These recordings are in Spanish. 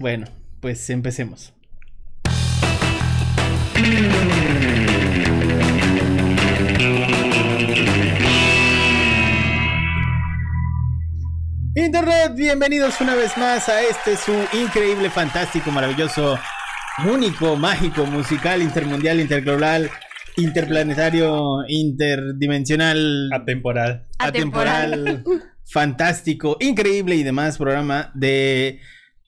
Bueno, pues empecemos. Internet, bienvenidos una vez más a este su increíble, fantástico, maravilloso, único, mágico, musical, intermundial, interglobal, interplanetario, interdimensional, Atemporal. atemporal, fantástico, increíble y demás programa de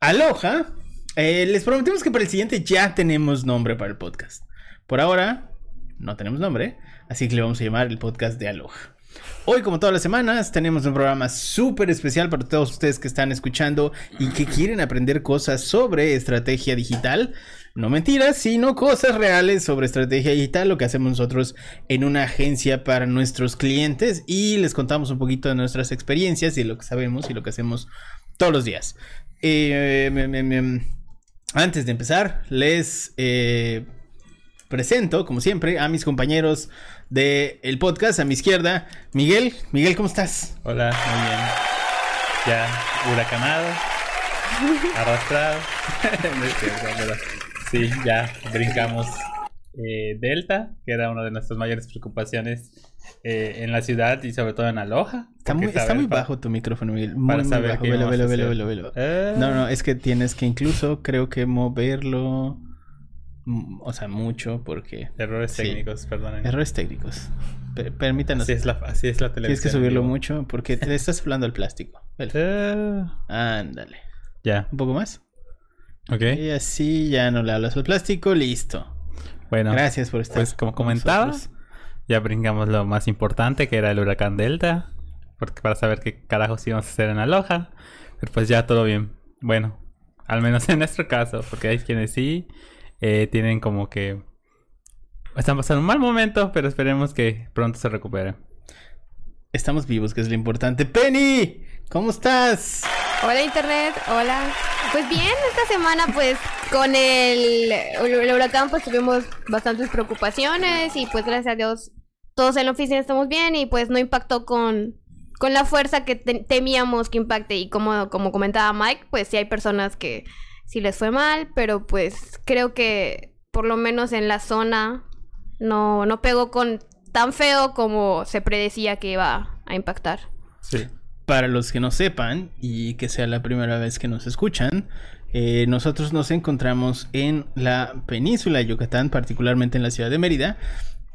Aloha. Eh, les prometemos que para el siguiente ya tenemos nombre para el podcast. Por ahora no tenemos nombre, así que le vamos a llamar el podcast de Aloha. Hoy, como todas las semanas, tenemos un programa súper especial para todos ustedes que están escuchando y que quieren aprender cosas sobre estrategia digital. No mentiras, sino cosas reales sobre estrategia digital, lo que hacemos nosotros en una agencia para nuestros clientes y les contamos un poquito de nuestras experiencias y lo que sabemos y lo que hacemos todos los días. Eh, antes de empezar, les eh, presento, como siempre, a mis compañeros del podcast. A mi izquierda, Miguel. Miguel, ¿cómo estás? Hola, muy bien. Ya huracanado, arrastrado. No es cierto, pero sí, ya brincamos eh, Delta, que era una de nuestras mayores preocupaciones eh, en la ciudad y sobre todo en Aloha. Está muy, está bajo tu micrófono, Miguel. Muy, Para muy saber bajo. Velo, velo, velo, velo, velo. Eh, No, no, es que tienes que incluso, creo que moverlo. mm, O sea, mucho, porque. Errores Sí. técnicos, perdonen. Errores técnicos. Per- permítanos. Así es la, así es la televisión. Tienes que subirlo mucho porque te estás hablando al plástico. Eh, Ándale. ya, Un poco más. ok. Y así ya no le hablas al plástico. Listo. Bueno, Gracias por estar. pues como con comentaba, nosotros. Ya brincamos lo más importante, que era el huracán Delta. Porque para saber qué carajos íbamos a hacer en Aloha. Pero pues ya todo bien. Bueno, al menos en nuestro caso. Porque hay quienes sí eh, tienen como que... Están pasando un mal momento, pero esperemos que pronto se recuperen. Estamos vivos, que es lo importante. Penny, ¿cómo estás? Hola internet, hola. Pues bien, esta semana pues con el, el huracán pues tuvimos bastantes preocupaciones y pues gracias a Dios todos en la oficina estamos bien y pues no impactó con, con la fuerza que te- temíamos que impacte y como, como comentaba Mike pues sí hay personas que sí les fue mal, pero pues creo que por lo menos en la zona no, no pegó con tan feo como se predecía que iba a impactar. Sí. Para los que no sepan y que sea la primera vez que nos escuchan, eh, nosotros nos encontramos en la península de Yucatán, particularmente en la ciudad de Mérida.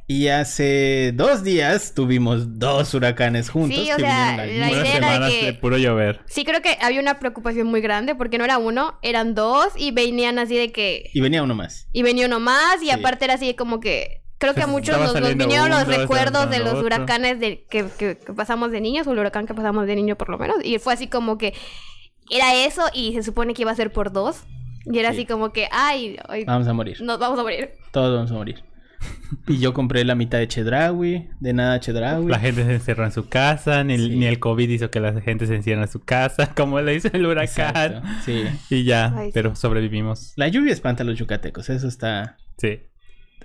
Y hace dos días tuvimos dos huracanes juntos. Sí, o que sea, la idea era que- de puro llover. Sí, creo que había una preocupación muy grande porque no era uno, eran dos y venían así de que... Y venía uno más. Y venía uno más y Sí. aparte era así como que... Creo que a muchos nos, nos vinieron los uno, estaba recuerdos de los otro. huracanes de, que, que- que pasamos de niños, o el huracán que pasamos de niño por lo menos. Y fue así como que era eso y se supone que iba a ser por dos. Y era Sí. así como que, ay, ay, Vamos a morir. nos vamos a morir. Todos vamos a morir. Y yo compré la mitad de Chedraui, de nada Chedraui. La gente se encerró en su casa, ni, el- Sí. ni el COVID hizo que la gente se encierre en su casa, como le hizo el huracán. Exacto, Sí. Y ya, Ay, sí. pero sobrevivimos. La lluvia espanta a los yucatecos, eso está. Sí.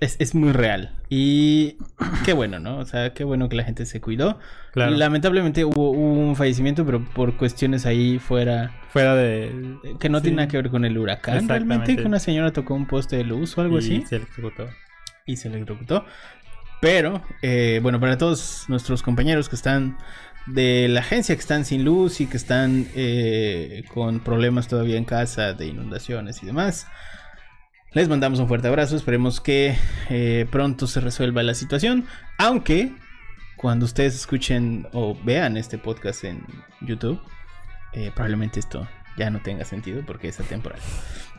Es, es muy real. Y qué bueno, ¿no? O sea, qué bueno que la gente se cuidó. Claro. Lamentablemente hubo, hubo un fallecimiento, pero por cuestiones ahí fuera. Fuera de... eh, Que no Sí. tiene nada que ver con el huracán. Realmente que una señora tocó un poste de luz o algo y así. se electrocutó. y se electrocutó. Pero, eh, bueno, para todos nuestros compañeros que están de la agencia, que están sin luz y que están eh, con problemas todavía en casa de inundaciones y demás, les mandamos un fuerte abrazo. Esperemos que eh, pronto se resuelva la situación. Aunque, cuando ustedes escuchen o vean este podcast en YouTube, eh, probablemente esto ya no tenga sentido porque es atemporal.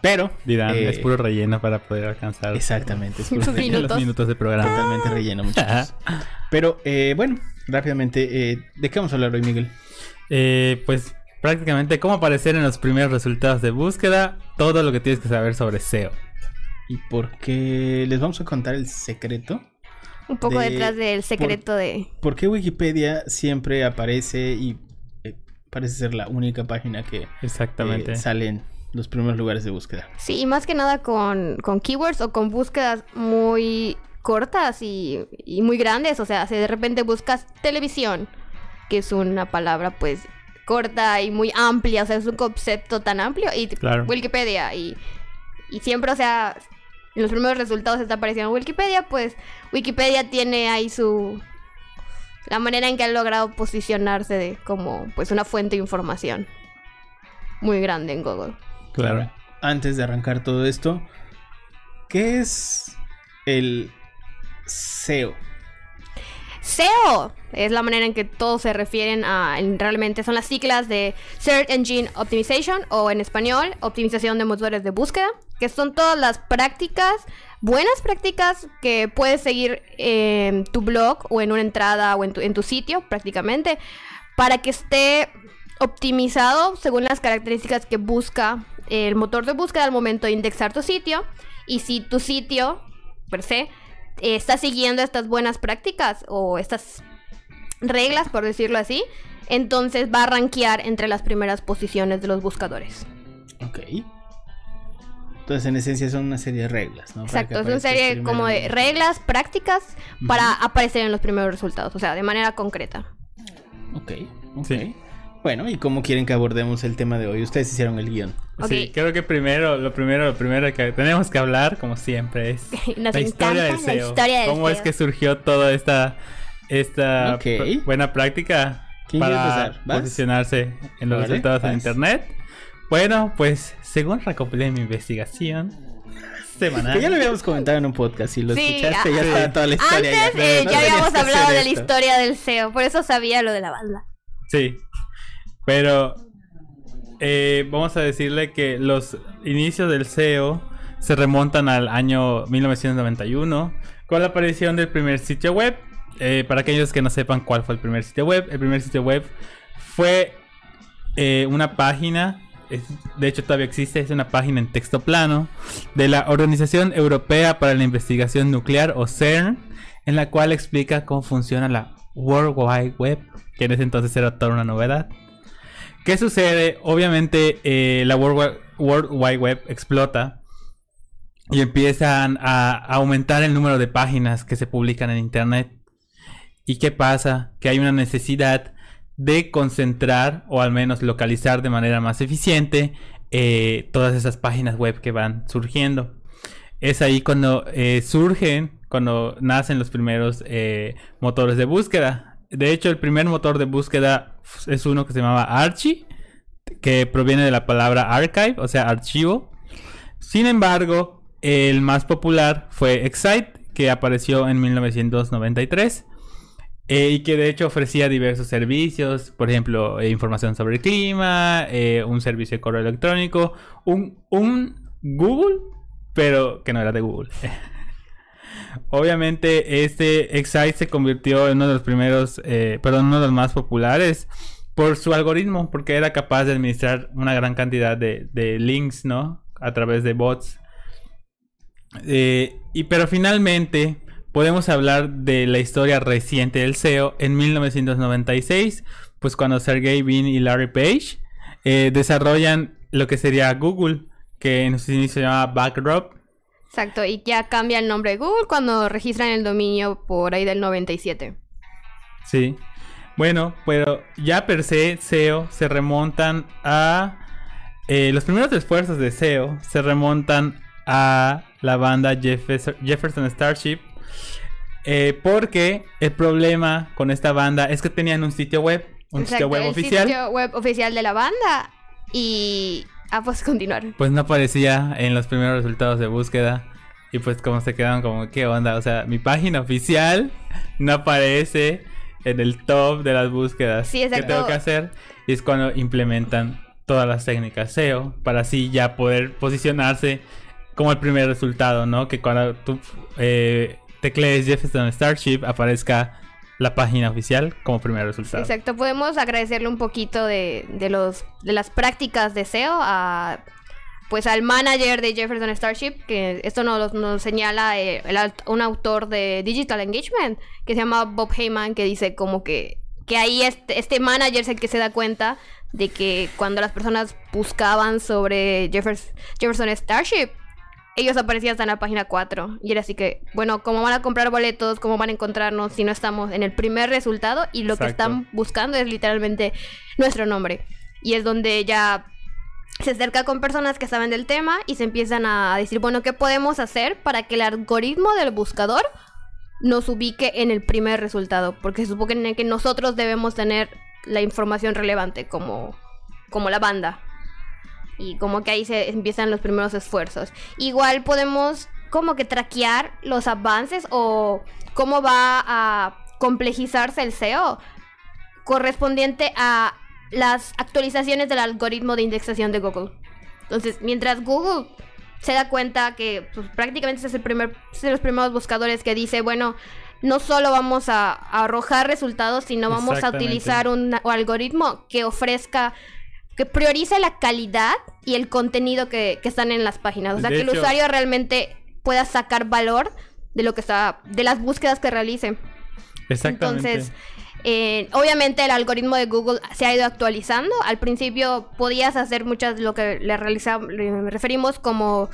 Pero, Dirán, eh, es puro relleno para poder alcanzar Exactamente, es puro relleno. los minutos. de programa. Totalmente relleno, muchachos. Pero eh, bueno, rápidamente, eh, ¿de qué vamos a hablar hoy, Miguel? Eh, pues prácticamente cómo aparecer en los primeros resultados de búsqueda, todo lo que tienes que saber sobre SEO. ¿Y por qué les vamos a contar el secreto? Un poco De- detrás del secreto de... ¿Por qué Wikipedia siempre aparece y eh, parece ser la única página que Exactamente. eh, sale en los primeros lugares de búsqueda? Sí, y más que nada con, con keywords o con búsquedas muy cortas y, y muy grandes. O sea, si de repente buscas televisión, que es una palabra pues corta y muy amplia, o sea, es un concepto tan amplio. Y Claro. Wikipedia, y, y siempre, o sea, en los primeros resultados está apareciendo Wikipedia, pues Wikipedia tiene ahí su... La manera en que ha logrado posicionarse de, como pues una fuente de información muy grande en Google. Claro. Antes de arrancar todo esto, ¿qué es el SEO? SEO es la manera en que todos se refieren a, en- realmente son las siglas de Search Engine Optimization o en español, optimización de motores de búsqueda, que son todas las prácticas, buenas prácticas que puedes seguir en tu blog o en una entrada o en tu, en tu sitio prácticamente para que esté optimizado según las características que busca el motor de búsqueda al momento de indexar tu sitio. Y si tu sitio per se está siguiendo estas buenas prácticas o estas reglas, por decirlo así, entonces va a rankear entre las primeras posiciones de los buscadores. Ok. Entonces, en esencia, son una serie de reglas, ¿no? Exacto, es una serie primero como de reglas prácticas para aparecer en los primeros resultados, o sea, de manera concreta. Ok, ok. Sí. Bueno, ¿y cómo quieren que abordemos el tema de hoy? Ustedes hicieron el guion. Sí, creo que primero, lo primero, lo primero que tenemos que hablar, como siempre, es Nos la historia del la historia del ¿Cómo es que surgió toda esta, esta buena práctica ¿Quién quiere para posicionarse en los Vale, resultados en internet? Bueno, pues según recopilé mi investigación semanal. Que ya lo habíamos comentado en un podcast. Si lo Sí, escuchaste, ya ah, estaba toda la historia. Antes ya. eh, No ya habíamos hablado de la historia del SEO, por eso sabía lo de la banda. Sí. Pero eh, vamos a decirle que los inicios del SEO se remontan al año 1991 con la aparición del primer sitio web. Eh, para aquellos que no sepan cuál fue el primer sitio web, el primer sitio web fue eh, una página, de hecho todavía existe, es una página en texto plano de la Organización Europea para la Investigación Nuclear o CERN, en la cual explica cómo funciona la World Wide Web, que en ese entonces era toda una novedad. ¿Qué sucede? Obviamente eh, la World Wide, Web explota y empiezan a, aumentar el número de páginas que se publican en Internet. ¿Y qué pasa? Que hay una necesidad de concentrar o al menos localizar de manera más eficiente eh, todas esas páginas web que van surgiendo. Es ahí cuando eh, surgen, cuando nacen los primeros motores de búsqueda. De hecho, el primer motor de búsqueda es uno que se llamaba Archie, que proviene de la palabra archive, o sea, archivo. Sin embargo, el más popular fue Excite, que apareció en 1993. eh, y que de hecho ofrecía diversos servicios, por ejemplo, eh, información sobre el clima, eh, un servicio de correo electrónico, un, un Google, pero que no era de Google. Obviamente, este Excite se convirtió en uno de los primeros, eh, perdón, uno de los más populares por su algoritmo, porque era capaz de administrar una gran cantidad de, links, ¿no? A través de bots. Eh, y pero finalmente podemos hablar de la historia reciente del SEO en 1996, pues cuando Sergey Brin y Larry Page eh, desarrollan lo que sería Google, que en sus inicios se llamaba Backdrop. Exacto, y ya cambia el nombre de Google cuando registran el dominio por ahí del 97. Sí. Bueno, pero ya per se SEO se remontan a... eh, los primeros esfuerzos de SEO se remontan a la banda Jefferson, Jefferson Starship. eh, porque el problema con esta banda es que tenían un sitio web. Un sitio web el oficial. sitio web oficial de la banda. Y... Ah, pues continuar. Pues no aparecía en los primeros resultados de búsqueda. Y pues como se quedaron como, ¿qué onda? O sea, mi página oficial no aparece en el top de las búsquedas. Sí, ¿Qué exacto. tengo que hacer? Y es cuando implementan todas las técnicas SEO para así ya poder posicionarse como el primer resultado, ¿no? Que cuando tú eh, teclees Jefferson Starship aparezca la página oficial como primer resultado. Exacto, podemos agradecerle un poquito de, de los, de las prácticas de SEO a, pues al manager de Jefferson Starship, que esto nos, nos señala eh, un autor de Digital Engagement, que se llama Bob Heyman, que dice como que, que ahí este, este manager es el que se da cuenta de que cuando las personas buscaban sobre Jeffers- Jefferson Starship, ellos aparecían hasta en la página 4. Y era así que, bueno, ¿cómo van a comprar boletos? ¿Cómo van a encontrarnos si no estamos en el primer resultado? Y lo que están buscando es literalmente nuestro nombre. Y es donde ya se acerca con personas que saben del tema y se empiezan a decir, bueno, ¿qué podemos hacer para que el algoritmo del buscador nos ubique en el primer resultado? Porque se supone que nosotros debemos tener la información relevante como, como la banda. Y como que ahí se empiezan los primeros esfuerzos. Igual podemos como que traquear los avances o cómo va a complejizarse el SEO correspondiente a las actualizaciones del algoritmo de indexación de Google. Entonces, mientras Google se da cuenta que pues, prácticamente es el primer, de los primeros buscadores que dice, bueno, no solo vamos a, a arrojar resultados, sino vamos a utilizar un algoritmo que ofrezca, que priorice la calidad y el contenido que, que están en las páginas. O sea, De que el usuario realmente pueda sacar valor de lo que está, de las búsquedas que realice. Exactamente. Entonces, eh, obviamente el algoritmo de Google se ha ido actualizando. Al principio podías hacer muchas lo que le, realiza- le referimos como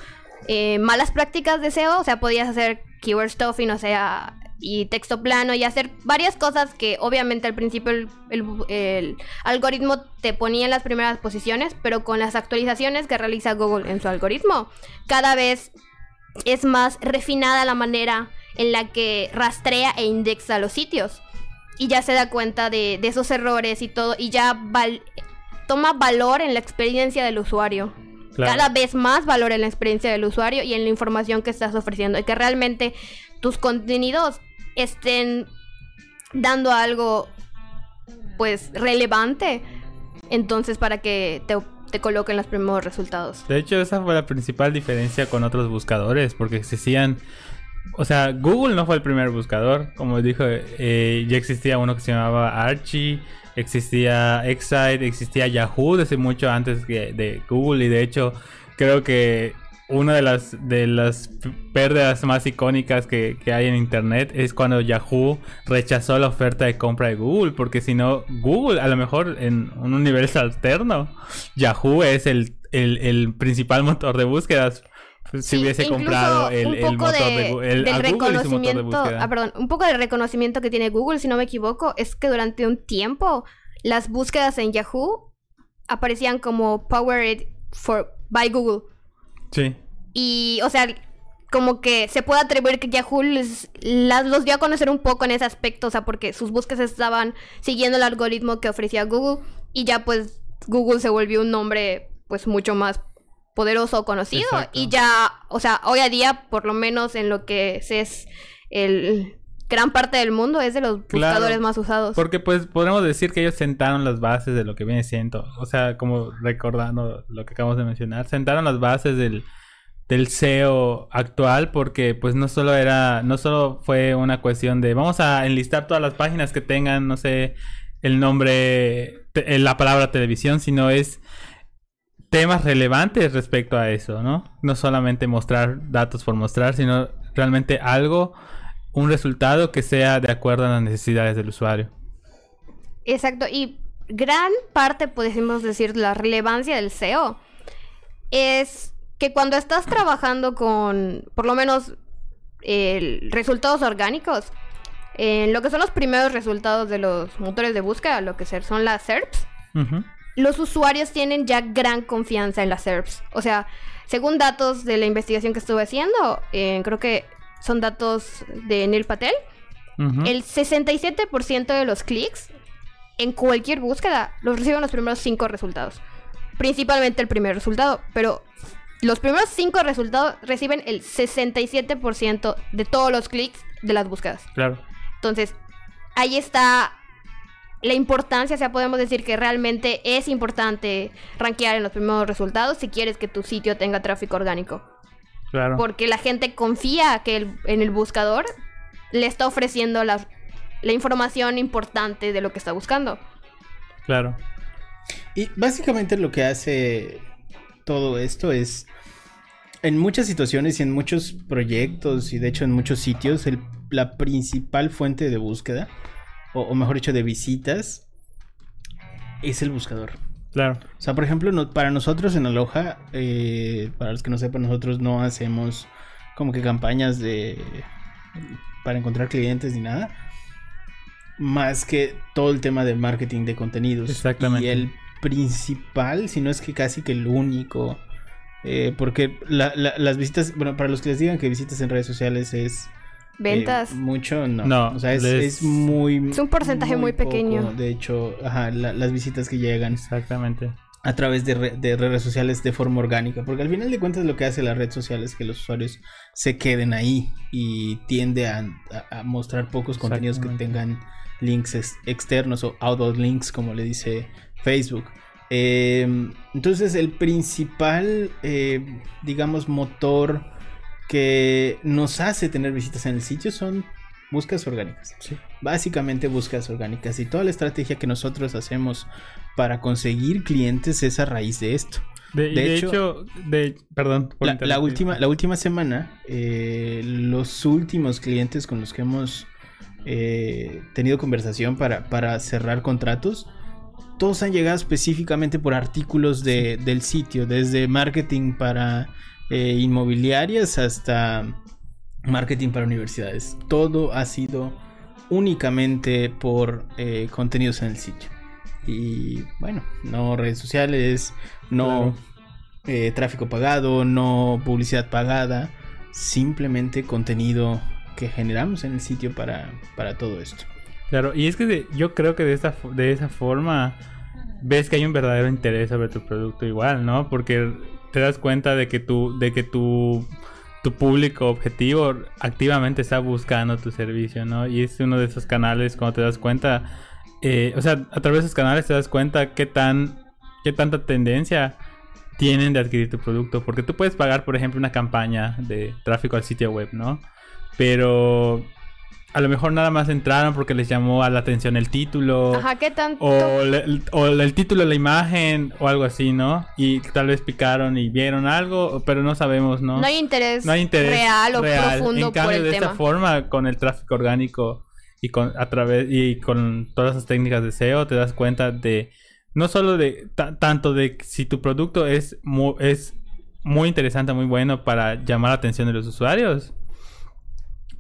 eh, malas prácticas de SEO. O sea, podías hacer keyword stuffing, o sea, y texto plano y hacer varias cosas que obviamente al principio el, el- el algoritmo te ponía en las primeras posiciones, pero con las actualizaciones que realiza Google en su algoritmo, cada vez es más refinada la manera en la que rastrea e indexa los sitios. Y ya se da cuenta de, de esos errores y todo. Y ya val- toma valor en la experiencia del usuario. Claro. Cada vez más valor en la experiencia del usuario y en la información que estás ofreciendo. Y que realmente tus contenidos estén dando algo pues relevante. Entonces para que te, te coloquen los primeros resultados. De hecho, esa fue la principal diferencia con otros buscadores, porque existían... O sea, Google no fue el primer buscador, como dijo, eh, ya existía uno que se llamaba Archie, existía Excite, existía Yahoo desde mucho antes que- de Google y de hecho creo que una de las de las pérdidas más icónicas que, que hay en internet es cuando Yahoo rechazó la oferta de compra de Google, porque si no, Google, a lo mejor en un universo alterno, Yahoo es el, el, el principal motor de búsquedas. pues, si Sí, hubiese comprado el, el motor de, de- el, del a motor de reconocimiento, ah, perdón, un poco del reconocimiento que tiene Google, si no me equivoco, es que durante un tiempo las búsquedas en Yahoo aparecían como powered for by Google Sí, y, o sea, como que se puede atribuir que Yahoo les- las, los dio a conocer un poco en ese aspecto, o sea, porque sus búsquedas estaban siguiendo el algoritmo que ofrecía Google y ya pues Google se volvió un nombre pues mucho más poderoso o conocido Exacto. y ya, o sea, hoy a día, por lo menos en lo que es el gran parte del mundo, es de los Claro, buscadores más usados. Porque pues podemos decir que ellos sentaron las bases de lo que viene siendo, o sea, como recordando lo que acabamos de mencionar, sentaron las bases del, del SEO actual porque pues no solo era, no solo fue una cuestión de vamos a enlistar todas las páginas que tengan, no sé, el nombre, te- eh, la palabra televisión, sino es temas relevantes respecto a eso, ¿no? No solamente mostrar datos por mostrar, sino realmente algo, un resultado que sea de acuerdo a las necesidades del usuario. Exacto, y gran parte, podemos decir, de la relevancia del SEO es que cuando estás trabajando con, por lo menos, resultados orgánicos, en lo que son los primeros resultados de los motores de búsqueda, lo que son las SERPs, los usuarios tienen ya gran confianza en las SERPs. O sea, según datos de la investigación que estuve haciendo, eh, creo que son datos de Neil Patel, el 67% de los clics en cualquier búsqueda los reciben los primeros cinco resultados. Principalmente el primer resultado, pero los primeros cinco resultados reciben el 67% de todos los clics de las búsquedas. Claro. Entonces, ahí está la importancia, o sea, podemos decir que realmente es importante rankear en los primeros resultados si quieres que tu sitio tenga tráfico orgánico. Claro. Porque la gente confía que el- en el buscador le está ofreciendo la, la información importante de lo que está buscando. Claro. Y básicamente lo que hace todo esto es, en muchas situaciones y en muchos proyectos y de hecho en muchos sitios, el- la principal fuente de búsqueda, o, o mejor dicho, de visitas, es el buscador. Claro. O sea, por ejemplo, no- para nosotros en Aloha, eh, para los que no sepan, nosotros no hacemos como que campañas de para encontrar clientes ni nada. Más que todo el tema de marketing de contenidos. Exactamente. Y el principal, si no es que casi que el único. eh, porque la- la- las visitas, bueno, para los que les digan que visitas en redes sociales es eh, Ventas. mucho, no. No, o sea, es, les- es muy. Es un porcentaje muy pequeño. poco. De hecho, ajá, la- las visitas que llegan Exactamente. a través de, re- de redes sociales de forma orgánica. Porque al final de cuentas lo que hace la red social es que los usuarios se queden ahí y tiende a, a- a mostrar pocos contenidos que tengan links ex- externos o out links, como le dice Facebook. Eh, entonces el principal, eh, digamos, motor que nos hace tener visitas en el sitio son búsquedas orgánicas. Básicamente búsquedas orgánicas y toda la estrategia que nosotros hacemos para conseguir clientes es a raíz de esto. De, y De de hecho- hecho, de, perdón. por La, última, la última semana, eh, los últimos clientes con los que hemos eh, tenido conversación para, para cerrar contratos, todos han llegado específicamente por artículos de- del sitio, desde marketing para eh, inmobiliarias hasta marketing para universidades. Todo ha sido únicamente por eh, contenidos en el sitio. Y bueno, no redes sociales, no Claro. eh, tráfico pagado, no publicidad pagada, simplemente contenido que generamos en el sitio para, para todo esto. Claro, y es que de- yo creo que de esta de esa forma ves que hay un verdadero interés sobre tu producto igual, ¿no? Porque te das cuenta de que tu de que tu tu público objetivo activamente está buscando tu servicio, ¿no? Y es uno de esos canales cuando te das cuenta, eh, o sea, a través de esos canales te das cuenta qué tan qué tanta tendencia tienen de adquirir tu producto, porque tú puedes pagar, por ejemplo, una campaña de tráfico al sitio web, ¿no? Pero a lo mejor nada más entraron porque les llamó a la atención el título. Ajá, ¿qué tanto? O, le- o el título de la imagen o algo así, ¿no? Y tal vez picaron y vieron algo, pero no sabemos, ¿no? no hay interés, No hay interés real o real. profundo En cambio, por el de tema. esta forma, con el tráfico orgánico y con a través y con todas esas técnicas de SEO, te das cuenta de no solo de ta- tanto de si tu producto es mu- es muy interesante, muy bueno para llamar la atención de los usuarios.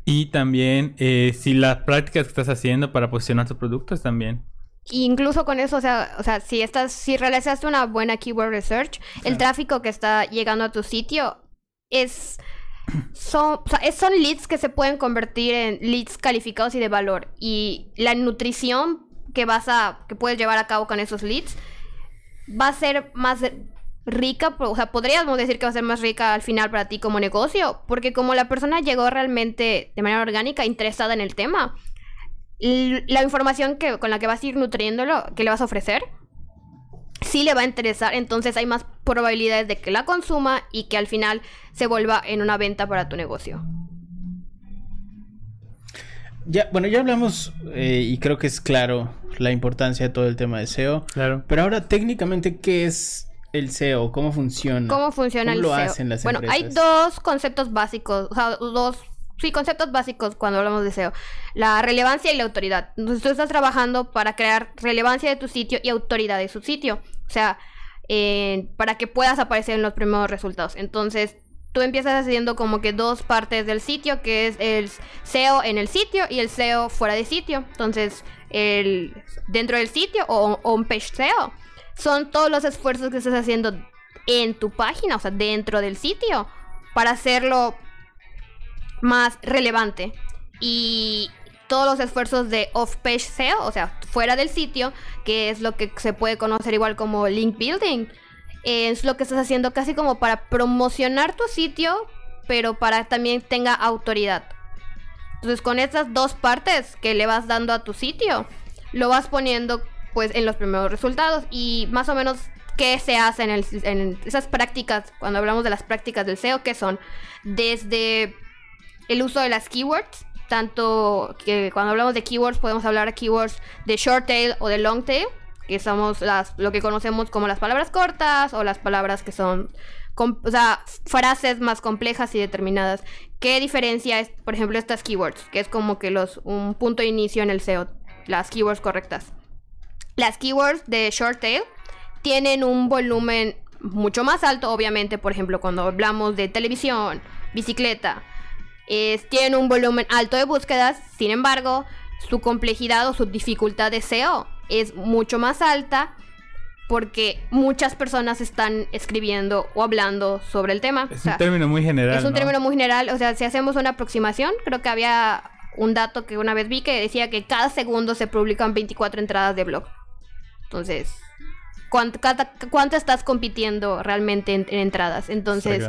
Y también eh, si las prácticas que estás haciendo para posicionar tus productos también. Y incluso con eso, o sea, o sea, si estás, si realizaste una buena keyword research, el tráfico que está llegando a tu sitio es son, o sea, es- son leads que se pueden convertir en leads calificados y de valor. Y la nutrición que vas a, que puedes llevar a cabo con esos leads va a ser más rica, o sea, podríamos decir que va a ser más rica al final para ti como negocio, porque como la persona llegó realmente de manera orgánica, interesada en el tema, la información que, con la que vas a ir nutriéndolo, que le vas a ofrecer, sí le va a interesar, entonces hay más probabilidades de que la consuma y que al final se vuelva en una venta para tu negocio. Ya, bueno, ya hablamos eh, y creo que es claro la importancia de todo el tema de SEO. Claro. Pero ahora, técnicamente, ¿qué es el SEO? ¿Cómo funciona? ¿Cómo funciona ¿Cómo el lo SEO? hacen las bueno, hay dos conceptos básicos, o sea, dos, sí, conceptos básicos cuando hablamos de SEO. La relevancia y la autoridad. Entonces tú estás trabajando para crear relevancia de tu sitio y autoridad de su sitio. O sea, eh, para que puedas aparecer en los primeros resultados. Entonces, tú empiezas haciendo como que dos partes del sitio, que es el SEO en el sitio y el SEO fuera de sitio. Entonces, el dentro del sitio o on page SEO son todos los esfuerzos que estás haciendo en tu página, o sea, dentro del sitio, para hacerlo más relevante. Y todos los esfuerzos de off-page SEO, o sea, fuera del sitio, que es lo que se puede conocer igual como link building, es lo que estás haciendo casi como para promocionar tu sitio, pero para también tenga autoridad. Entonces, con estas dos partes que le vas dando a tu sitio, lo vas poniendo pues en los primeros resultados y más o menos qué se hace en, el- esas prácticas, cuando hablamos de las prácticas del SEO, que son desde el uso de las keywords, tanto que cuando hablamos de keywords podemos hablar de keywords de short tail o de long tail, que somos las, lo que conocemos como las palabras cortas o las palabras que son, o sea, frases más complejas y determinadas. ¿Qué diferencia es, por ejemplo, estas keywords? Que es como que los, un punto de inicio en el SEO, las keywords correctas. Las keywords de short tail tienen un volumen mucho más alto, obviamente, por ejemplo, cuando hablamos de televisión, bicicleta, es, tienen un volumen alto de búsquedas, sin embargo, su complejidad o su dificultad de SEO es mucho más alta porque muchas personas están escribiendo o hablando sobre el tema. Es O sea, un término muy general. es un ¿no? término muy general, o sea, si hacemos una aproximación, creo que había un dato que una vez vi que decía que cada segundo se publican 24 entradas de blog. Entonces, ¿cuánto, cada- cuánto estás compitiendo realmente en, en entradas? Entonces,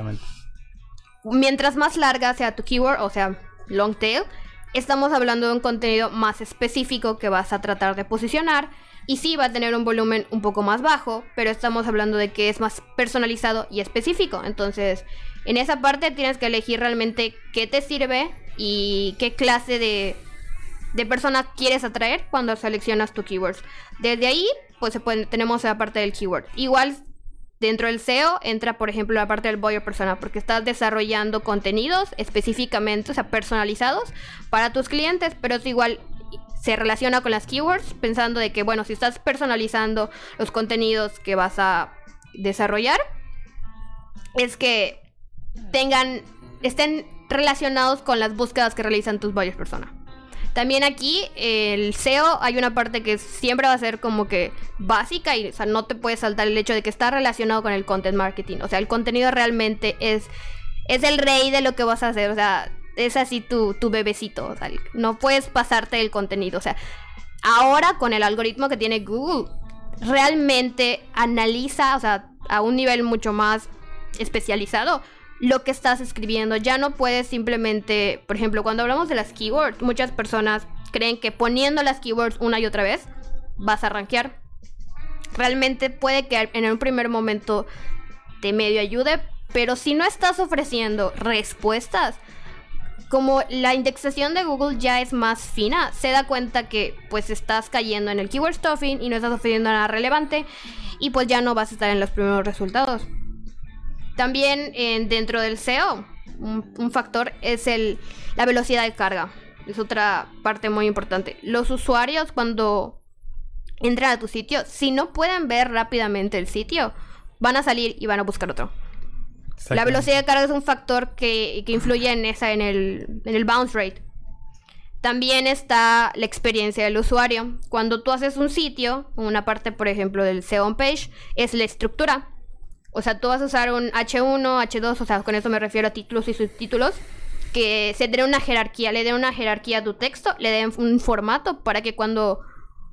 mientras más larga sea tu keyword, o sea, long tail, estamos hablando de un contenido más específico que vas a tratar de posicionar. Y sí va a tener un volumen un poco más bajo, pero estamos hablando de que es más personalizado y específico. Entonces, en esa parte tienes que elegir realmente qué te sirve y qué clase de, de persona quieres atraer cuando seleccionas tu keywords. Desde ahí, pues se puede- tenemos la parte del keyword. Igual dentro del SEO entra, por ejemplo, la parte del buyer persona, porque estás desarrollando contenidos específicamente, o sea, personalizados para tus clientes, pero igual se relaciona con las keywords, pensando de que, bueno, si estás personalizando los contenidos que vas a desarrollar, es que tengan, estén relacionados con las búsquedas que realizan tus buyers persona. También aquí el SEO hay una parte que siempre va a ser como que básica y o sea, no te puedes saltar el hecho de que está relacionado con el content marketing. O sea, el contenido realmente es, es el rey de lo que vas a hacer. O sea, es así tu, tu bebecito. O sea, no puedes pasarte el contenido. O sea, ahora con el algoritmo que tiene Google, realmente analiza, o sea, a un nivel mucho más especializado lo que estás escribiendo. Ya no puedes simplemente, por ejemplo, cuando hablamos de las keywords, muchas personas creen que poniendo las keywords una y otra vez vas a rankear. Realmente puede que en un primer momento te medio ayude, pero si no estás ofreciendo respuestas, como la indexación de Google ya es más fina, se da cuenta que pues estás cayendo en el keyword stuffing y no estás ofreciendo nada relevante y pues ya no vas a estar en los primeros resultados. También en- dentro del SEO, un, un factor es el, la velocidad de carga. Es otra parte muy importante. Los usuarios cuando entran a tu sitio, si no pueden ver rápidamente el sitio, van a salir y van a buscar otro. La velocidad de carga es un factor que, que influye en esa, en el, en el bounce rate. También está la experiencia del usuario. Cuando tú haces un sitio, una parte, por ejemplo, del SEO on page, es la estructura. O sea, tú vas a usar un H1, H2, o sea, con eso me refiero a títulos y subtítulos, que se den una jerarquía, le den una jerarquía a tu texto, le den un formato para que cuando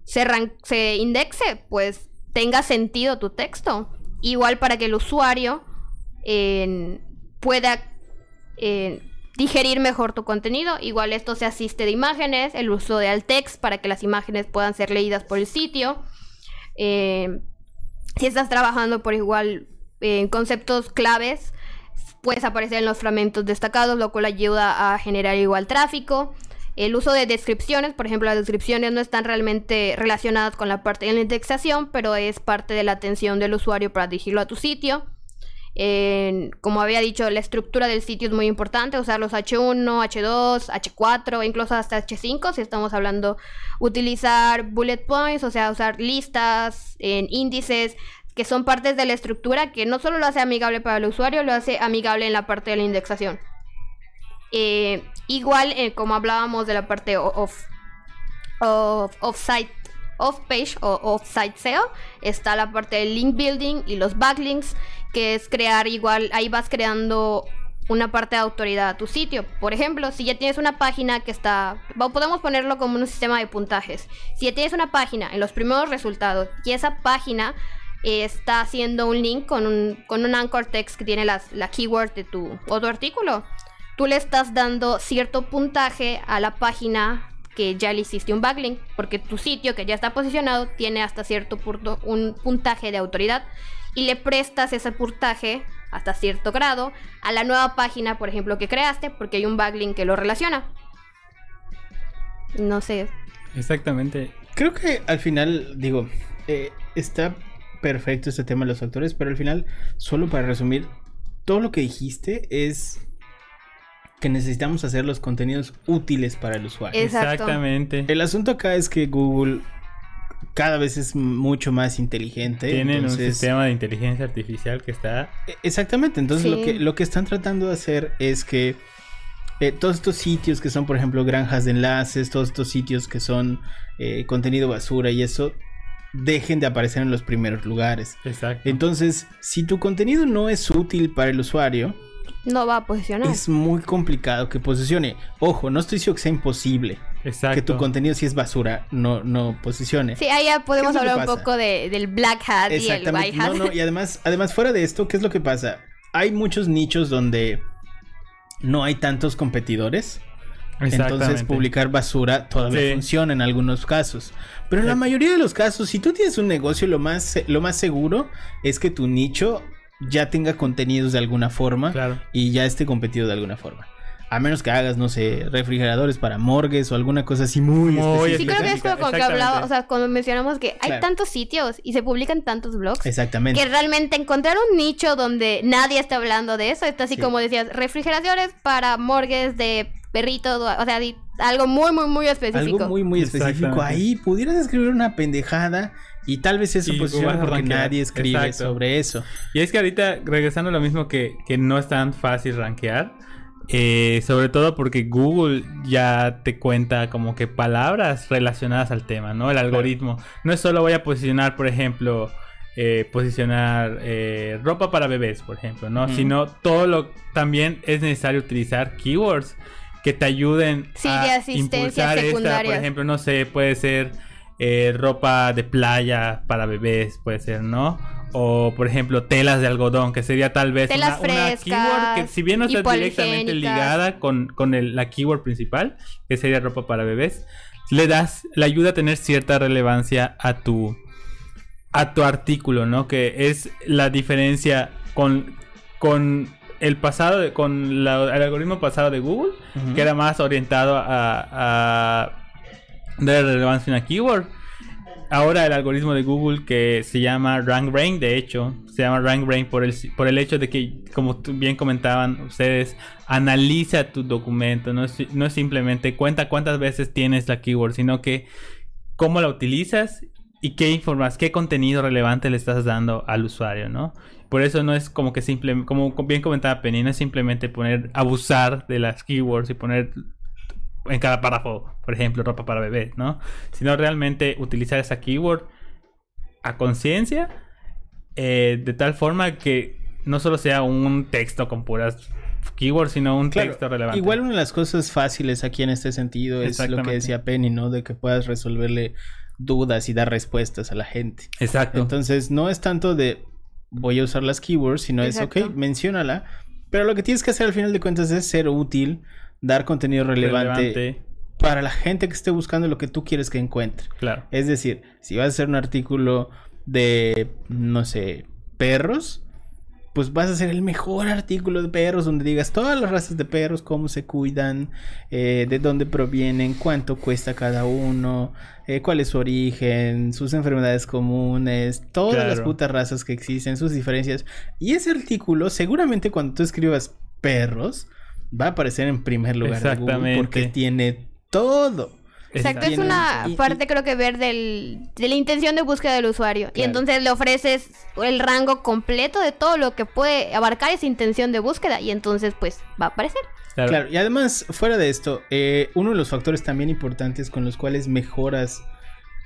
se, se indexe, pues tenga sentido tu texto. Igual para que el usuario pueda digerir mejor tu contenido. Igual esto se asiste de imágenes, el uso de alt text para que las imágenes puedan ser leídas por el sitio. Eh, si estás trabajando por igual conceptos claves, puedes aparecer en los fragmentos destacados, lo cual ayuda a generar igual tráfico. El uso de descripciones, por ejemplo, las descripciones no están realmente relacionadas con la parte de la indexación, pero es parte de la atención del usuario para dirigirlo a tu sitio. Como había dicho, la estructura del sitio es muy importante, usar los H1, H2, H4, incluso hasta H5, si estamos hablando, utilizar bullet points, o sea, usar listas, en índices, que son partes de la estructura que no solo lo hace amigable para el usuario, lo hace amigable en la parte de la indexación. Eh, igual, eh, como hablábamos de la parte o- off, off, off-site, off-page o off-site SEO, está la parte del link building y los backlinks, que es crear igual, ahí vas creando una parte de autoridad a tu sitio. Por ejemplo, si ya tienes una página que está, podemos ponerlo como un sistema de puntajes. Si ya tienes una página en los primeros resultados y esa página está haciendo un link con un, con un anchor text que tiene las, la keyword de tu otro artículo, tú le estás dando cierto puntaje a la página que ya le hiciste un backlink, porque tu sitio que ya está posicionado tiene hasta cierto punto un puntaje de autoridad y le prestas ese puntaje hasta cierto grado a la nueva página, por ejemplo, que creaste, porque hay un backlink que lo relaciona. No sé. Exactamente. Creo que al final, digo, eh, está perfecto este tema de los factores, pero al final, solo para resumir, todo lo que dijiste es que necesitamos hacer los contenidos útiles para el usuario. Exacto. Exactamente. El asunto acá es que Google cada vez es mucho más inteligente. Tienen entonces- un sistema de inteligencia artificial que está... E- Exactamente, entonces lo, que, lo que están tratando de hacer es que eh, todos estos sitios que son, por ejemplo, granjas de enlaces, todos estos sitios que son eh, contenido basura y eso, dejen de aparecer en los primeros lugares. Exacto. Entonces, si tu contenido no es útil para el usuario, No va a posicionar. es muy complicado que posicione. Ojo, no estoy diciendo que sea imposible Exacto. que tu contenido si es basura no, no posicione. Sí, ahí ya podemos ¿Qué es lo que hablar un poco de, del black hat y el Exactamente. white hat. No, no, y además, además, fuera de esto, ¿qué es lo que pasa? Hay muchos nichos donde no hay tantos competidores. Entonces publicar basura todavía Sí. funciona en algunos casos. Pero en la mayoría de los casos, si tú tienes un negocio, lo más, lo más seguro es que tu nicho ya tenga contenidos de alguna forma Claro. y ya esté competido de alguna forma. A menos que hagas, no sé, refrigeradores para morgues o alguna cosa así muy, Muy Sí, creo que es específica, como que hablaba, o sea, cuando mencionamos que hay Claro. tantos sitios y se publican tantos blogs, Exactamente. que realmente encontrar un nicho donde nadie está hablando de eso, está así Sí. como decías, refrigeraciones para morgues de perritos, o o sea, di- algo muy, muy, muy específico. Algo muy, muy específico. Ahí pudieras escribir una pendejada y tal vez eso a porque nadie escribe Exacto. sobre eso. Y es que ahorita, regresando a lo mismo que, que no es tan fácil rankear, eh, sobre todo porque Google ya te cuenta como que palabras relacionadas al tema, ¿no? El algoritmo. No es solo voy a posicionar, por ejemplo, eh, posicionar eh, ropa para bebés, por ejemplo, ¿no? Sino todo lo... También es necesario utilizar keywords que te ayuden Sí, a de asistencia impulsar esta, por ejemplo, no sé, puede ser eh, ropa de playa para bebés, puede ser, ¿no? O, por ejemplo, telas de algodón, que sería tal vez una, keyword que si bien no está directamente ligada con, con el- la keyword principal, que sería ropa para bebés, le das, le ayuda a tener cierta relevancia a tu a tu artículo, ¿no? Que es la diferencia con, con el pasado, de- con la- el algoritmo pasado de Google, que era más orientado a, a dar relevancia a una keyword. Ahora el algoritmo de Google que se llama RankBrain, de hecho, se llama RankBrain por el, por el hecho de que, como bien comentaban ustedes, analiza tu documento, no es, no es simplemente cuenta cuántas veces tienes la keyword, sino que cómo la utilizas y qué informas, qué contenido relevante le estás dando al usuario, ¿no? Por eso no es como que simple, como bien comentaba Penny, no es simplemente poner, abusar de las keywords y poner en cada párrafo, por ejemplo, ropa para bebé, ¿no? Sino realmente utilizar esa keyword a conciencia, eh, de tal forma que no solo sea un texto con puras keywords, sino un Claro, texto relevante. Igual una de las cosas fáciles aquí en este sentido es lo que decía Penny, ¿no? De que puedas resolverle dudas y dar respuestas a la gente. Exacto. Entonces, no es tanto de voy a usar las keywords, sino es, Exacto. ok, menciónala. Pero lo que tienes que hacer al final de cuentas es ser útil, dar contenido relevante, relevante, para la gente que esté buscando lo que tú quieres que encuentre. claro. Es decir, si vas a hacer un artículo de, no sé, perros, pues vas a hacer el mejor artículo de perros donde digas todas las razas de perros, cómo se cuidan, eh, de dónde provienen, cuánto cuesta cada uno, eh, cuál es su origen, sus enfermedades comunes, todas las putas razas que existen, sus diferencias. Y ese artículo, seguramente cuando tú escribas perros, va a aparecer en primer lugar de Google porque tiene todo. Exacto, es una y- y- parte creo que ver del, de la intención de búsqueda del usuario. Y entonces le ofreces el rango completo de todo lo que puede abarcar esa intención de búsqueda. Y entonces pues va a aparecer. Claro. Claro, y además, fuera de esto, eh, uno de los factores también importantes con los cuales mejoras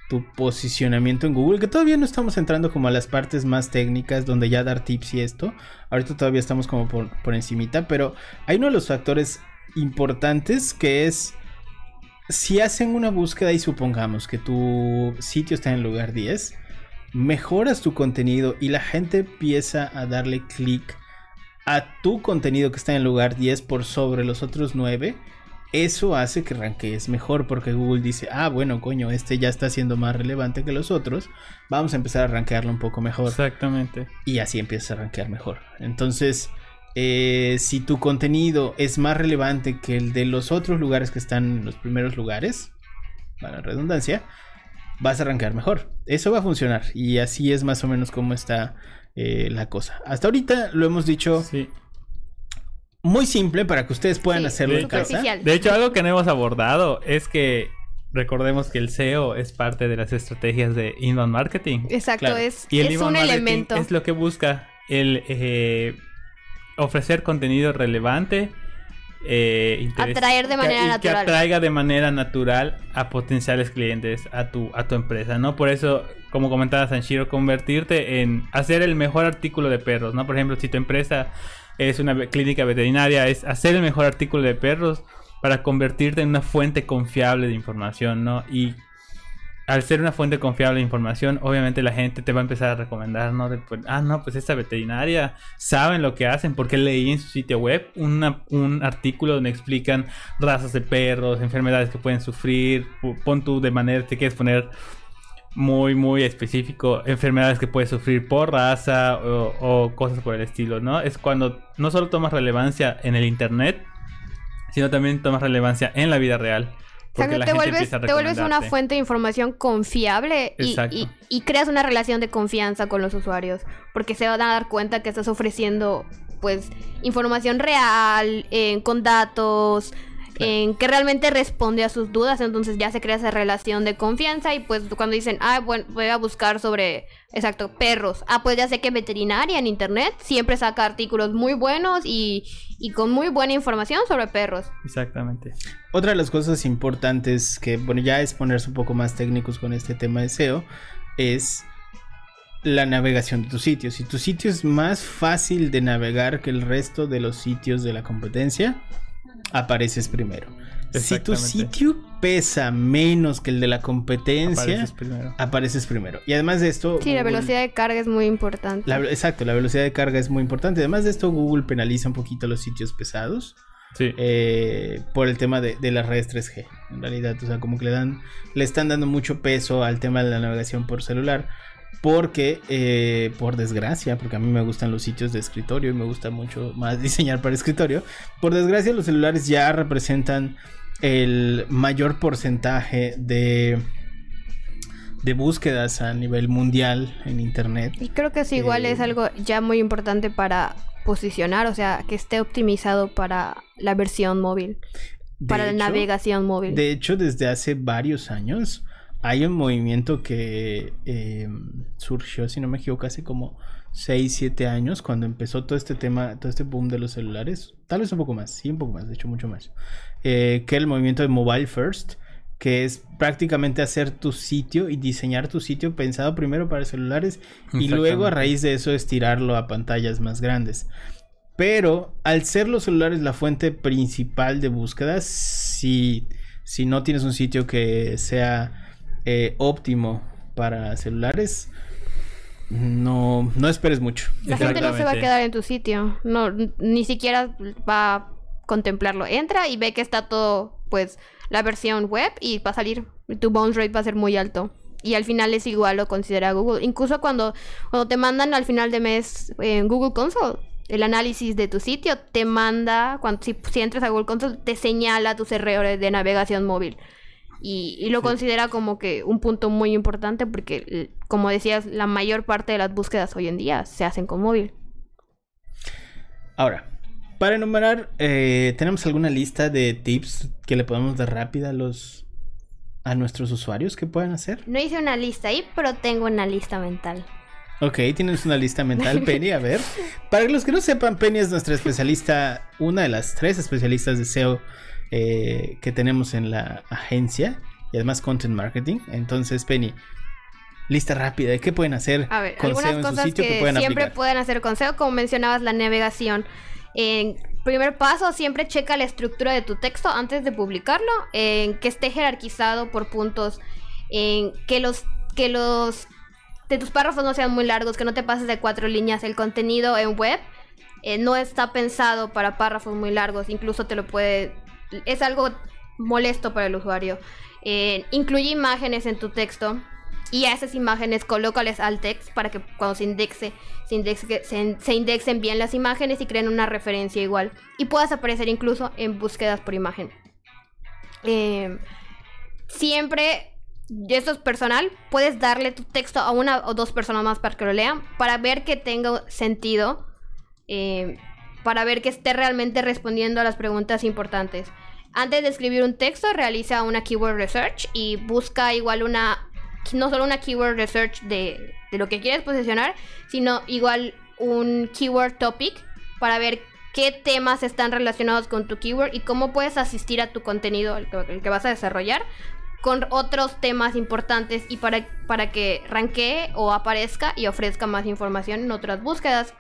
tu posicionamiento en Google, que todavía no estamos entrando como a las partes más técnicas donde ya dar tips y esto, ahorita todavía estamos como por, por encimita, pero hay uno de los factores importantes que es si hacen una búsqueda y supongamos que tu sitio está en el lugar 10, mejoras tu contenido y la gente empieza a darle clic a tu contenido que está en el lugar 10 por sobre los otros 9, eso hace que rankees mejor porque Google dice, ah, bueno, coño, este ya está siendo más relevante que los otros, vamos a empezar a rankearlo un poco mejor. Exactamente. Y así empiezas a rankear mejor. Entonces, eh, si tu contenido es más relevante que el de los otros lugares que están en los primeros lugares, para la redundancia, vas a rankear mejor. Eso va a funcionar. Y así es más o menos como está eh, la cosa. Hasta ahorita lo hemos dicho Sí. muy simple para que ustedes puedan Sí, hacerlo en casa. De hecho, algo que no hemos abordado es que recordemos que el SEO es parte de las estrategias de inbound marketing. Exacto, Claro. es, Y el es inbound un marketing elemento. es lo que busca el eh, ofrecer contenido relevante. eh, Atraer de que- manera y natural. Que atraiga de manera natural a potenciales clientes a tu, a tu empresa, ¿no? Por eso, como comentaba Sanshiro, convertirte en hacer el mejor artículo de perros, ¿no? Por ejemplo, si tu empresa es una clínica veterinaria, es hacer el mejor artículo de perros para convertirte en una fuente confiable de información, ¿no? Y al ser una fuente confiable de información, obviamente la gente te va a empezar a recomendar, ¿no? Pues, ah, no, pues esta veterinaria saben lo que hacen porque leí en su sitio web un artículo donde explican razas de perros, enfermedades que pueden sufrir, pon tú de manera, te quieres poner muy, muy específico, enfermedades que puedes sufrir por raza o, o cosas por el estilo, ¿no? Es cuando no solo tomas relevancia en el internet, sino también tomas relevancia en la vida real. Te vuelves, te una fuente de información confiable y, Exacto. y- y creas una relación de confianza con los usuarios. Porque se van a dar cuenta que estás ofreciendo pues información real, eh, con datos, en que realmente responde a sus dudas. Entonces ya se crea esa relación de confianza. Y pues cuando dicen, ah, bueno, voy a buscar sobre, exacto, perros. Ah, pues ya sé que veterinaria en internet siempre saca artículos muy buenos y, y con muy buena información sobre perros. Exactamente. Otra de las cosas importantes que, bueno, ya es ponerse un poco más técnicos con este tema de SEO, es la navegación de tu sitio. Si tu sitio es más fácil de navegar que el resto de los sitios de la competencia, apareces primero. Si tu sitio pesa menos que el de la competencia, Apareces primero. apareces primero. Y además de esto... Sí, la Google- velocidad de carga es muy importante. la- exacto, la velocidad de carga es muy importante. Además de esto, Google penaliza un poquito los sitios pesados. Sí. eh, por el tema de, de las redes 3G. En realidad, o sea, como que le dan, le están dando mucho peso al tema de la navegación por celular. Porque, eh, por desgracia, porque a mí me gustan los sitios de escritorio y me gusta mucho más diseñar para escritorio. Por desgracia, los celulares ya representan el mayor porcentaje de, de búsquedas a nivel mundial en internet. Y creo que eso igual Eh, es algo ya muy importante para posicionar, o sea, que esté optimizado para la versión móvil, para la navegación móvil. De hecho, desde hace varios años hay un movimiento que eh, surgió, si no me equivoco, hace como 6, 7 años, cuando empezó todo este tema, todo este boom de los celulares. Tal vez un poco más, sí, un poco más, de hecho, mucho más. Eh, que el movimiento de Mobile First, que es prácticamente hacer tu sitio y diseñar tu sitio pensado primero para celulares y luego a raíz de eso estirarlo a pantallas más grandes. Pero al ser los celulares la fuente principal de búsquedas, si, si no tienes un sitio que sea eh, óptimo para celulares, no, no esperes mucho. la gente no se va a quedar en tu sitio, no, ni siquiera va a contemplarlo. Entra y ve que está todo, pues, la versión web y va a salir, tu bounce rate va a ser muy alto. Y al final es igual, lo considera Google. Incluso cuando, cuando te mandan al final de mes en Google Console, el análisis de tu sitio te manda, cuando, si, si entras a Google Console, te señala tus errores de navegación móvil. Y, y lo considera como que un punto muy importante porque, como decías, la mayor parte de las búsquedas hoy en día se hacen con móvil. Ahora, para enumerar, eh, ¿tenemos alguna lista de tips que le podemos dar rápida a los a nuestros usuarios que puedan hacer? No hice una lista ahí, pero tengo una lista mental. Ok, tienes una lista mental, Penny. A ver, para los que no sepan, Penny es nuestra especialista, una de las tres especialistas de SEO eh, que tenemos en la agencia y además content marketing. Entonces, Penny, lista rápida, ¿qué pueden hacer A ver, con algunas SEO en su cosas sitio que, que, pueden siempre aplicar? pueden hacer con SEO, como mencionabas, la navegación. En primer paso, siempre checa la estructura de tu texto antes de publicarlo, en que esté jerarquizado por puntos, en que los que los de tus párrafos no sean muy largos, que no te pases de cuatro líneas. El contenido en web eh, no está pensado para párrafos muy largos, incluso te lo puede es algo molesto para el usuario. Eh, incluye imágenes en tu texto y a esas imágenes colócales al text para que cuando se indexe, se, indexe- se, indexen bien las imágenes y creen una referencia igual. Y puedas aparecer incluso en búsquedas por imagen. Eh, siempre, esto es personal, puedes darle tu texto a una o dos personas más para que lo lean, para ver que tenga sentido, eh, para ver que esté realmente respondiendo a las preguntas importantes. Antes de escribir un texto, realiza una keyword research y busca igual una, no solo una keyword research de, de lo que quieres posicionar, sino igual un keyword topic para ver qué temas están relacionados con tu keyword y cómo puedes asistir a tu contenido, el que, vas a desarrollar, con otros temas importantes y para, para que ranquee o aparezca y ofrezca más información en otras búsquedas.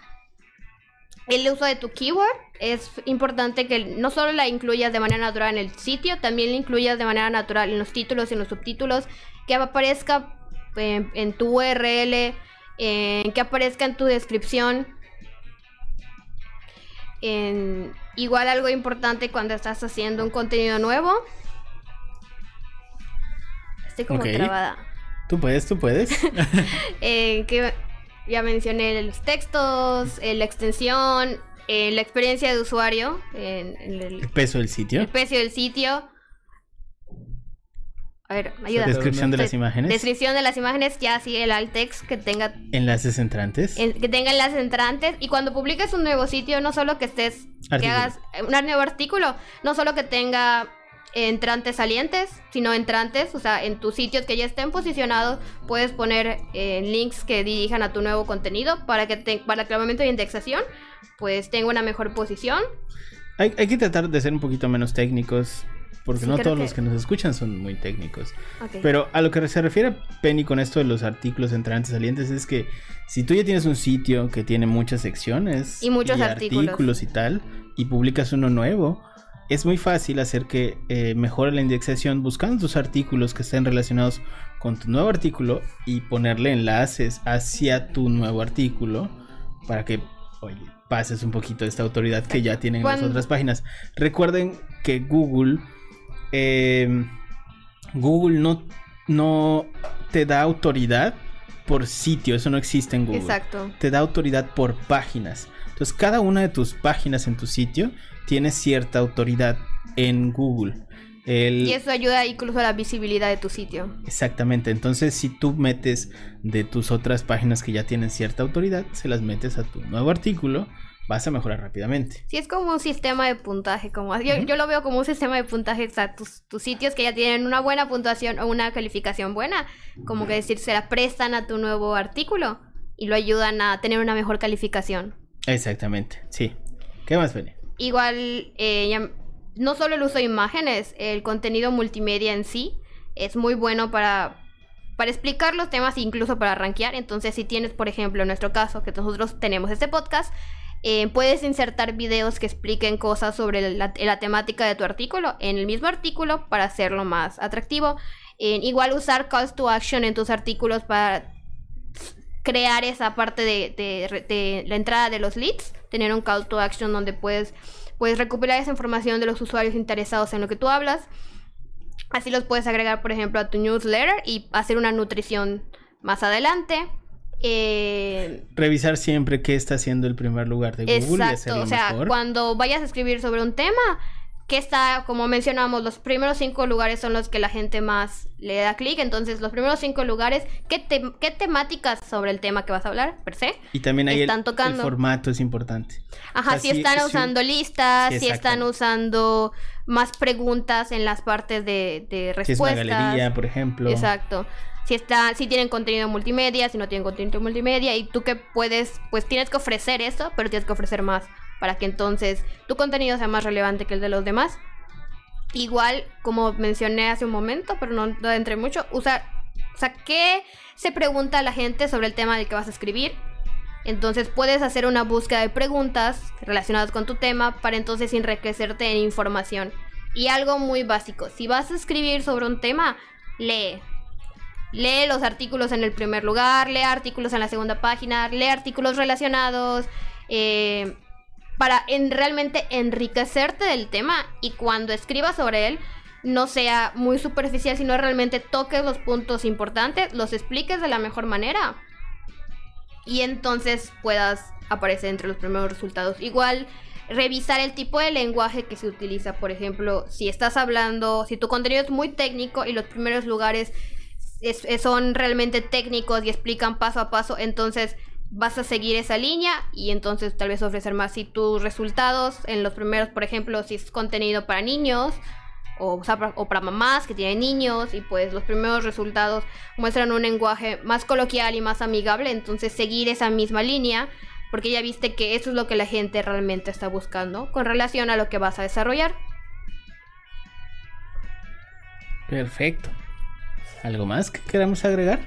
El uso de tu keyword es importante que no solo la incluyas de manera natural en el sitio, también la incluyas de manera natural en los títulos y en los subtítulos, que aparezca en, en tu URL, en- que aparezca en tu descripción. En- igual algo importante cuando estás haciendo un contenido nuevo. Estoy como Ok. trabada. Tú puedes, tú puedes. Eh, que ya mencioné los textos, eh, la extensión, eh, la experiencia de usuario, en, en el, El peso del sitio. el precio del sitio. A ver, ayuda. Descripción de las imágenes. Descripción de las imágenes, ya sí, el alt text que tenga Enlaces entrantes. en- que tenga enlaces entrantes y cuando publiques un nuevo sitio no solo que estés que hagas eh, un nuevo artículo no solo que tenga entrantes salientes sino entrantes o sea en tus sitios que ya estén posicionados puedes poner eh, links que dirijan a tu nuevo contenido para que te, para que al momento de indexación pues tenga una mejor posición Hay, hay que tratar de ser un poquito menos técnicos. Porque Sí, no todos que- los que nos escuchan son muy técnicos. Pero a lo que se refiere Penny con esto de los artículos entrantes salientes es que si tú ya tienes un sitio que tiene muchas secciones Y muchos artículos. y tal y publicas uno nuevo, es muy fácil hacer que eh, mejore la indexación buscando tus artículos que estén relacionados con tu nuevo artículo y ponerle enlaces hacia tu nuevo artículo para que, oye, pases un poquito de esta autoridad que ya tienen las Cuando- otras páginas. Recuerden que Google eh, Google no, no te da autoridad por sitio, eso no existe en Google. exacto Te da autoridad por páginas. Entonces, cada una de tus páginas en tu sitio tiene cierta autoridad en Google. El- y eso ayuda incluso a la visibilidad de tu sitio Exactamente. Entonces, si tú metes de tus otras páginas que ya tienen cierta autoridad, se las metes a tu nuevo artículo, vas a mejorar rápidamente. Sí, es como un sistema de puntaje, como yo, yo lo veo como un sistema de puntaje, o sea, tus, tus sitios que ya tienen una buena puntuación o una calificación buena, como que decir, se la prestan a tu nuevo artículo y lo ayudan a tener una mejor calificación. Exactamente. Sí. ¿Qué más, Penny? Igual, eh, no solo el uso de imágenes, el contenido multimedia en sí es muy bueno para, para explicar los temas e incluso para rankear. Entonces, si tienes, por ejemplo, en nuestro caso, que nosotros tenemos este podcast, eh, puedes insertar videos que expliquen cosas sobre la, la temática de tu artículo en el mismo artículo para hacerlo más atractivo. Eh, igual usar calls to action en tus artículos para crear esa parte de, de- de la entrada de los leads, tener un call to action donde puedes, puedes recuperar esa información de los usuarios interesados en lo que tú hablas. Así los puedes agregar, por ejemplo, a tu newsletter y hacer una nutrición más adelante. Eh, Revisar siempre qué está haciendo el primer lugar de Google y Exacto, hacerlo o sea, mejor. cuando vayas a escribir sobre un tema, que está, como mencionamos, los primeros cinco lugares son los que la gente más le da clic, entonces los primeros cinco lugares, ¿qué, te- qué temáticas sobre el tema que vas a hablar, per se? Y también ahí el, están el tocando. formato es importante. Ajá, O sea, si si- están si usando listas, Sí, si están usando más preguntas en las partes de, de Si es una respuestas. galería, por ejemplo. Exacto. Si está, si tienen contenido multimedia, si no tienen contenido multimedia, y tú que puedes, pues tienes que ofrecer eso, pero tienes que ofrecer más para que entonces tu contenido sea más relevante que el de los demás. Igual, como mencioné hace un momento, pero no, no entré mucho, usa, o sea, ¿qué se pregunta la gente sobre el tema del que vas a escribir? Entonces puedes hacer una búsqueda de preguntas relacionadas con tu tema para entonces enriquecerte en información. Y algo muy básico, si vas a escribir sobre un tema, lee. Lee los artículos en el primer lugar, lee artículos en la segunda página, lee artículos relacionados, eh, para en, realmente enriquecerte del tema y cuando escribas sobre él no sea muy superficial, sino realmente toques los puntos importantes, los expliques de la mejor manera y entonces puedas aparecer entre los primeros resultados. Igual revisar el tipo de lenguaje que se utiliza, por ejemplo, si estás hablando, si tu contenido es muy técnico y los primeros lugares es- es- son realmente técnicos y explican paso a paso, entonces vas a seguir esa línea y entonces tal vez ofrecer más si tus resultados en los primeros, por ejemplo, si es contenido para niños o, para, para mamás que tienen niños y pues los primeros resultados muestran un lenguaje más coloquial y más amigable, entonces seguir esa misma línea porque ya viste que eso es lo que la gente realmente está buscando con relación a lo que vas a desarrollar. Perfecto. ¿Algo más que queramos agregar?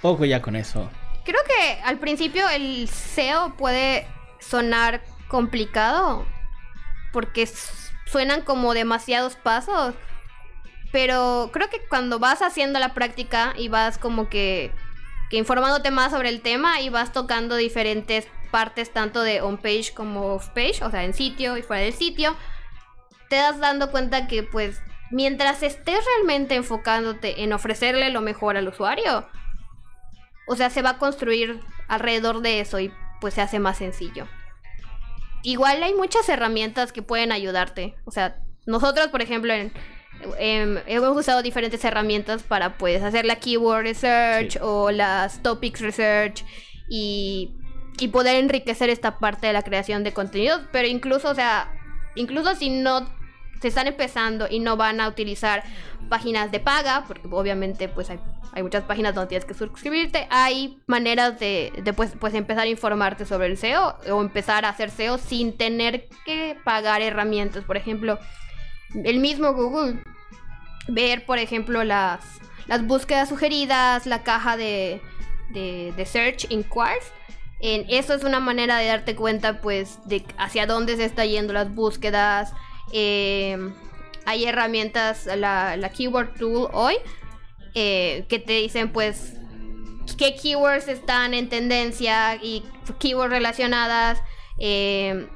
Poco ya con eso. Creo que al principio el SEO puede sonar complicado porque suenan como demasiados pasos. Pero creo que cuando vas haciendo la práctica y vas como que, que informándote más sobre el tema y vas tocando diferentes partes tanto de on page como off page, o sea, en sitio y fuera del sitio, te das dando cuenta que pues mientras estés realmente enfocándote en ofrecerle lo mejor al usuario, o sea, se va a construir alrededor de eso y pues se hace más sencillo. Igual hay muchas herramientas que pueden ayudarte. O sea, nosotros, por ejemplo, en, en, hemos usado diferentes herramientas para pues hacer la keyword research sí. o las topics research y, y poder enriquecer esta parte de la creación de contenidos. Pero incluso, o sea, incluso si no se están empezando y no van a utilizar páginas de paga, porque obviamente pues hay, hay muchas páginas donde tienes que suscribirte, hay maneras de, de pues, pues, empezar a informarte sobre el SEO o empezar a hacer SEO sin tener que pagar herramientas, por ejemplo, el mismo Google, ver por ejemplo las, las búsquedas sugeridas, la caja de, de, de Search Inquiries, en, eso es una manera de darte cuenta pues de hacia dónde se está yendo las búsquedas, eh, hay herramientas, la, la, Keyword Tool hoy, eh, que te dicen pues qué keywords están en tendencia y keywords relacionadas. Eh,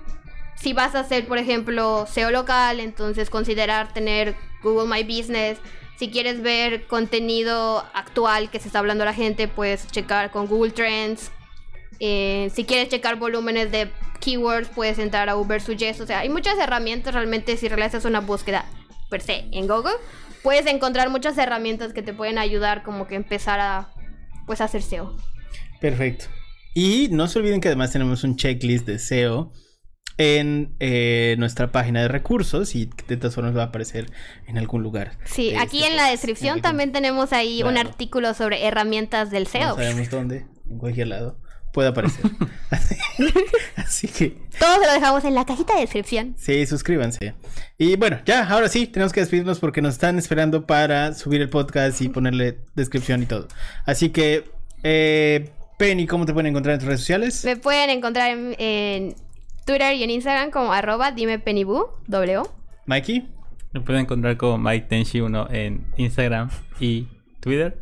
si vas a hacer, por ejemplo, SEO local, entonces considerar tener Google My Business. Si quieres ver contenido actual que se está hablando la gente, pues checar con Google Trends. Eh, si quieres checar volúmenes de keywords, puedes entrar a Uber Suggest. O sea, hay muchas herramientas realmente si realizas una búsqueda per se en Google. Puedes encontrar muchas herramientas que te pueden ayudar como que empezar a pues a hacer SEO. Perfecto. Y no se olviden que además tenemos un checklist de SEO en eh, nuestra página de recursos y de todas formas va a aparecer en algún lugar. Sí, aquí este en la descripción también tenemos ahí claro. un artículo sobre herramientas del SEO. No sabemos dónde, en cualquier lado puede aparecer. así, así, que. Todo se lo dejamos en la cajita de descripción. Sí, suscríbanse. Y bueno, ya, ahora sí, tenemos que despedirnos porque nos están esperando para subir el podcast y ponerle descripción y todo. Así que, eh, Penny, ¿cómo te pueden encontrar en tus redes sociales? Me pueden encontrar en, en Twitter y en Instagram como arroba dime pennybu, w. Mikey. Me pueden encontrar como Mike Tenshi1 en Instagram y Twitter.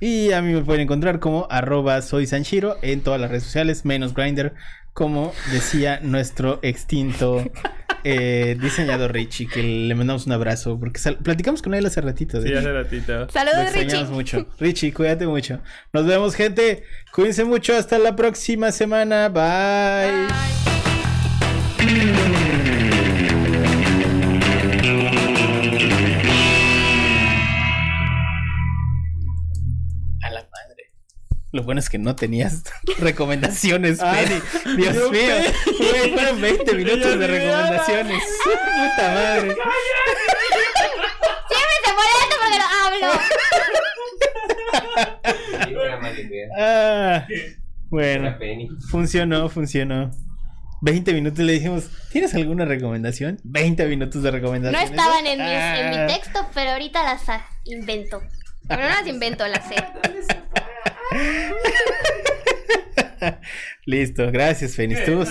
Y a mí me pueden encontrar como arroba soy Sanshiro en todas las redes sociales, menos Grinder, como decía nuestro extinto eh, diseñador Richie, que le mandamos un abrazo, porque platicamos con él hace ratito. Sí, hace ratito. Saludos, Richie. mucho. Richie, cuídate mucho. Nos vemos, gente. Cuídense mucho. Hasta la próxima semana. Bye. Bye. Lo bueno es que no tenías recomendaciones, Penny. Dios, Dios mío. Güey, fueron 20 minutos de recomendaciones. Puta madre. Siempre se molesta porque no hablo. ah, bueno, funcionó, funcionó. 20 minutos le dijimos, ¿tienes alguna recomendación? 20 minutos de recomendación. No estaban en mi, ah. en mi texto, pero ahorita las invento. Pero no las invento, las sé. Listo, gracias, Fénix. Estuvo